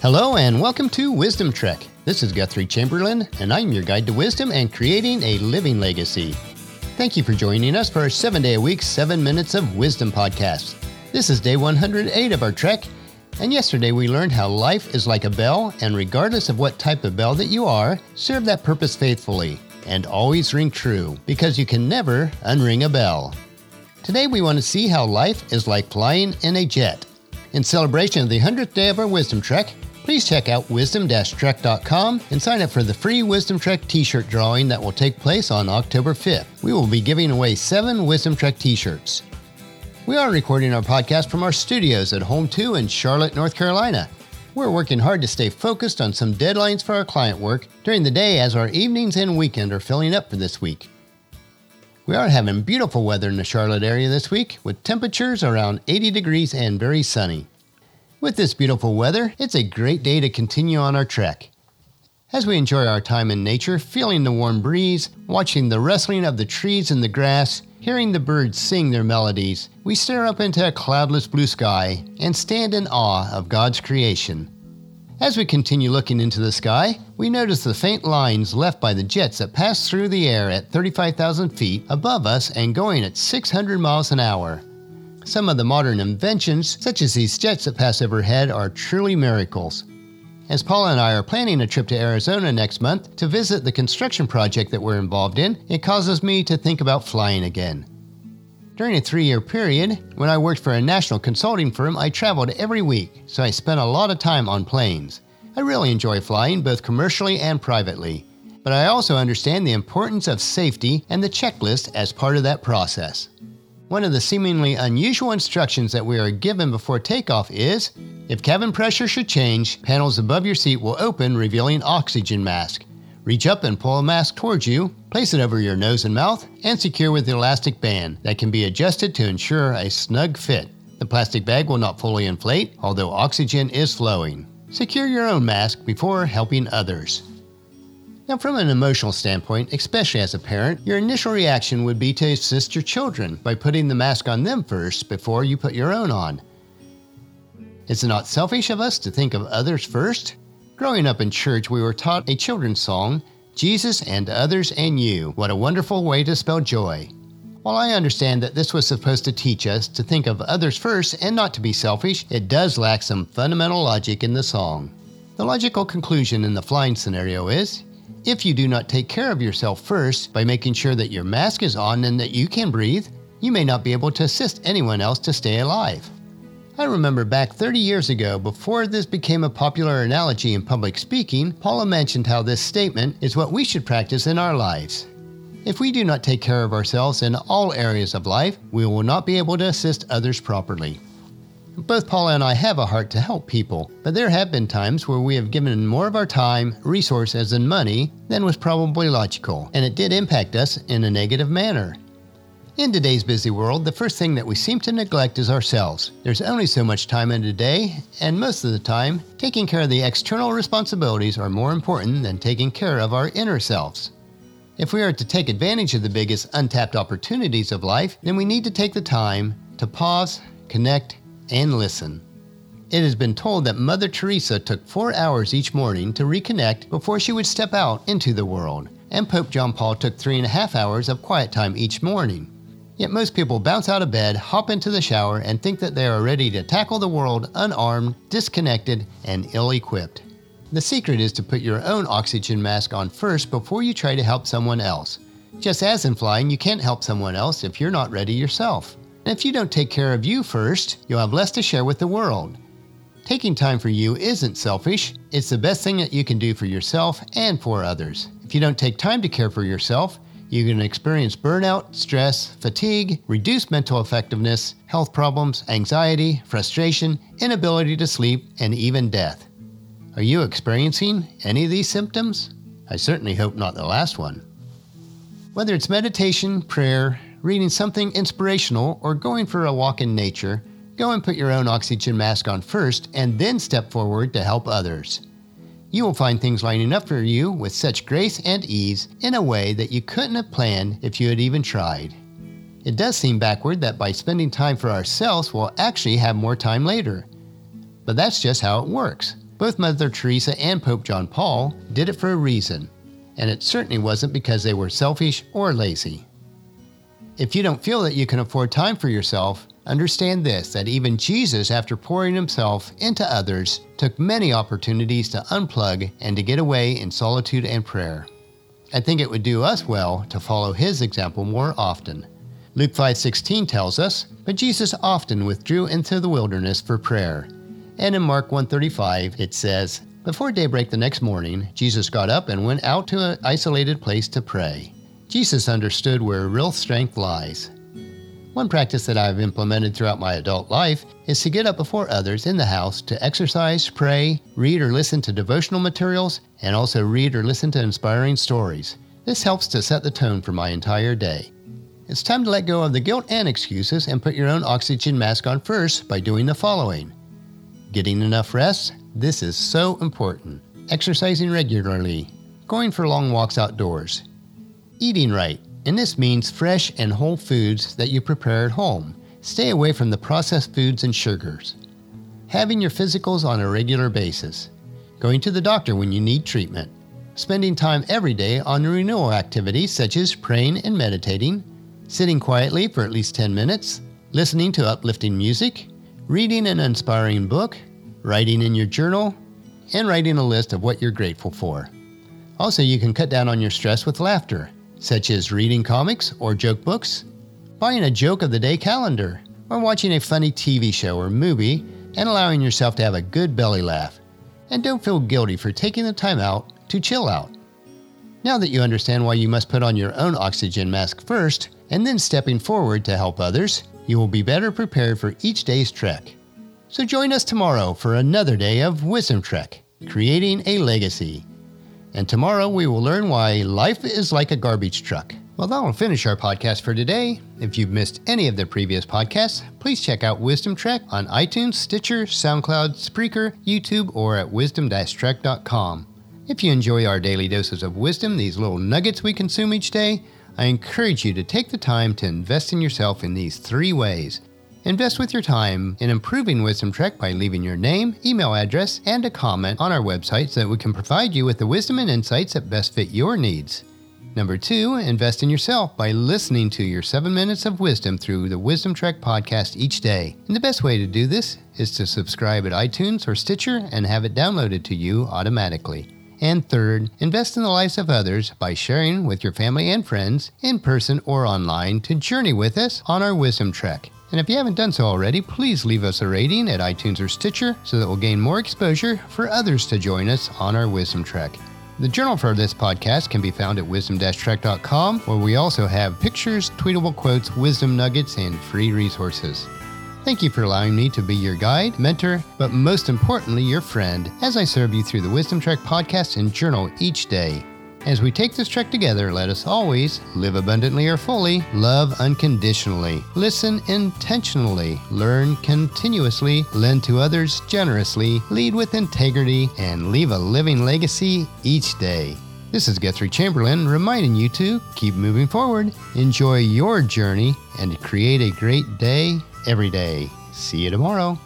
Hello and welcome to Wisdom Trek. This is Guthrie Chamberlain, and I'm your guide to wisdom and creating a living legacy. Thank you for joining us for our seven day a week, seven minutes of wisdom podcast. This is day 108 of our trek, and yesterday we learned how life is like a bell, and regardless of what type of bell that you are, serve that purpose faithfully and always ring true because you can never unring a bell. Today we want to see how life is like flying in a jet. In celebration of the 100th day of our Wisdom Trek, please check out wisdom-trek.com and sign up for the free Wisdom Trek t-shirt drawing that will take place on October 5th. We will be giving away seven Wisdom Trek t-shirts. We are recording our podcast from our studios at Home 2 in Charlotte, North Carolina. We're working hard to stay focused on some deadlines for our client work during the day as our evenings and weekend are filling up for this week. We are having beautiful weather in the Charlotte area this week with temperatures around 80 degrees and very sunny. With this beautiful weather, it's a great day to continue on our trek. As we enjoy our time in nature, feeling the warm breeze, watching the rustling of the trees and the grass, hearing the birds sing their melodies, we stare up into a cloudless blue sky and stand in awe of God's creation. As we continue looking into the sky, we notice the faint lines left by the jets that pass through the air at 35,000 feet above us and going at 600 miles an hour. Some of the modern inventions, such as these jets that pass overhead, are truly miracles. As Paula and I are planning a trip to Arizona next month to visit the construction project that we're involved in, it causes me to think about flying again. During a three year period, when I worked for a national consulting firm, I traveled every week, so I spent a lot of time on planes. I really enjoy flying, both commercially and privately. But I also understand the importance of safety and the checklist as part of that process. One of the seemingly unusual instructions that we are given before takeoff is if cabin pressure should change, panels above your seat will open, revealing oxygen mask. Reach up and pull a mask towards you, place it over your nose and mouth, and secure with the elastic band that can be adjusted to ensure a snug fit. The plastic bag will not fully inflate, although oxygen is flowing. Secure your own mask before helping others. Now, from an emotional standpoint, especially as a parent, your initial reaction would be to assist your children by putting the mask on them first before you put your own on. Is it not selfish of us to think of others first? Growing up in church, we were taught a children's song, Jesus and Others and You. What a wonderful way to spell joy. While I understand that this was supposed to teach us to think of others first and not to be selfish, it does lack some fundamental logic in the song. The logical conclusion in the flying scenario is if you do not take care of yourself first by making sure that your mask is on and that you can breathe, you may not be able to assist anyone else to stay alive. I remember back 30 years ago, before this became a popular analogy in public speaking, Paula mentioned how this statement is what we should practice in our lives. If we do not take care of ourselves in all areas of life, we will not be able to assist others properly. Both Paula and I have a heart to help people, but there have been times where we have given more of our time, resources, and money than was probably logical, and it did impact us in a negative manner. In today's busy world, the first thing that we seem to neglect is ourselves. There's only so much time in a day, and most of the time, taking care of the external responsibilities are more important than taking care of our inner selves. If we are to take advantage of the biggest untapped opportunities of life, then we need to take the time to pause, connect, and listen. It has been told that Mother Teresa took four hours each morning to reconnect before she would step out into the world, and Pope John Paul took three and a half hours of quiet time each morning. Yet most people bounce out of bed, hop into the shower, and think that they are ready to tackle the world unarmed, disconnected, and ill equipped. The secret is to put your own oxygen mask on first before you try to help someone else. Just as in flying, you can't help someone else if you're not ready yourself. And if you don't take care of you first, you'll have less to share with the world. Taking time for you isn't selfish, it's the best thing that you can do for yourself and for others. If you don't take time to care for yourself, you can experience burnout, stress, fatigue, reduced mental effectiveness, health problems, anxiety, frustration, inability to sleep, and even death. Are you experiencing any of these symptoms? I certainly hope not the last one. Whether it's meditation, prayer, reading something inspirational, or going for a walk in nature, go and put your own oxygen mask on first and then step forward to help others. You will find things lining up for you with such grace and ease in a way that you couldn't have planned if you had even tried. It does seem backward that by spending time for ourselves, we'll actually have more time later. But that's just how it works. Both Mother Teresa and Pope John Paul did it for a reason, and it certainly wasn't because they were selfish or lazy. If you don't feel that you can afford time for yourself, understand this that even Jesus, after pouring himself into others, took many opportunities to unplug and to get away in solitude and prayer. I think it would do us well to follow his example more often. Luke 5:16 tells us, "But Jesus often withdrew into the wilderness for prayer." And in Mark 1:35 it says, "Before daybreak the next morning, Jesus got up and went out to an isolated place to pray." Jesus understood where real strength lies. One practice that I've implemented throughout my adult life is to get up before others in the house to exercise, pray, read or listen to devotional materials, and also read or listen to inspiring stories. This helps to set the tone for my entire day. It's time to let go of the guilt and excuses and put your own oxygen mask on first by doing the following getting enough rest. This is so important. Exercising regularly, going for long walks outdoors, eating right, and this means fresh and whole foods that you prepare at home. Stay away from the processed foods and sugars. Having your physicals on a regular basis. Going to the doctor when you need treatment. Spending time every day on renewal activities such as praying and meditating. Sitting quietly for at least 10 minutes. Listening to uplifting music. Reading an inspiring book. Writing in your journal. And writing a list of what you're grateful for. Also, you can cut down on your stress with laughter such as reading comics or joke books, buying a joke of the day calendar, or watching a funny TV show or movie and allowing yourself to have a good belly laugh. And don't feel guilty for taking the time out to chill out. Now that you understand why you must put on your own oxygen mask first and then stepping forward to help others, you will be better prepared for each day's trek. So join us tomorrow for another day of Wisdom Trek, creating a legacy. And tomorrow we will learn why life is like a garbage truck. Well, that'll finish our podcast for today. If you've missed any of the previous podcasts, please check out Wisdom Trek on iTunes, Stitcher, SoundCloud, Spreaker, YouTube, or at wisdom-trek.com. If you enjoy our daily doses of wisdom, these little nuggets we consume each day, I encourage you to take the time to invest in yourself in these three ways Invest with your time in improving Wisdom Trek by leaving your name, email address, and a comment on our website so that we can provide you with the wisdom and insights that best fit your needs. Number two, invest in yourself by listening to your seven minutes of wisdom through the Wisdom Trek podcast each day. And the best way to do this is to subscribe at iTunes or Stitcher and have it downloaded to you automatically. And third, invest in the lives of others by sharing with your family and friends, in person or online, to journey with us on our Wisdom Trek. And if you haven't done so already, please leave us a rating at iTunes or Stitcher so that we'll gain more exposure for others to join us on our Wisdom Trek. The journal for this podcast can be found at wisdom-trek.com, where we also have pictures, tweetable quotes, wisdom nuggets, and free resources. Thank you for allowing me to be your guide, mentor, but most importantly, your friend, as I serve you through the Wisdom Trek podcast and journal each day. As we take this trek together, let us always live abundantly or fully, love unconditionally, listen intentionally, learn continuously, lend to others generously, lead with integrity, and leave a living legacy each day. This is Guthrie Chamberlain reminding you to keep moving forward, enjoy your journey, and create a great day every day. See you tomorrow.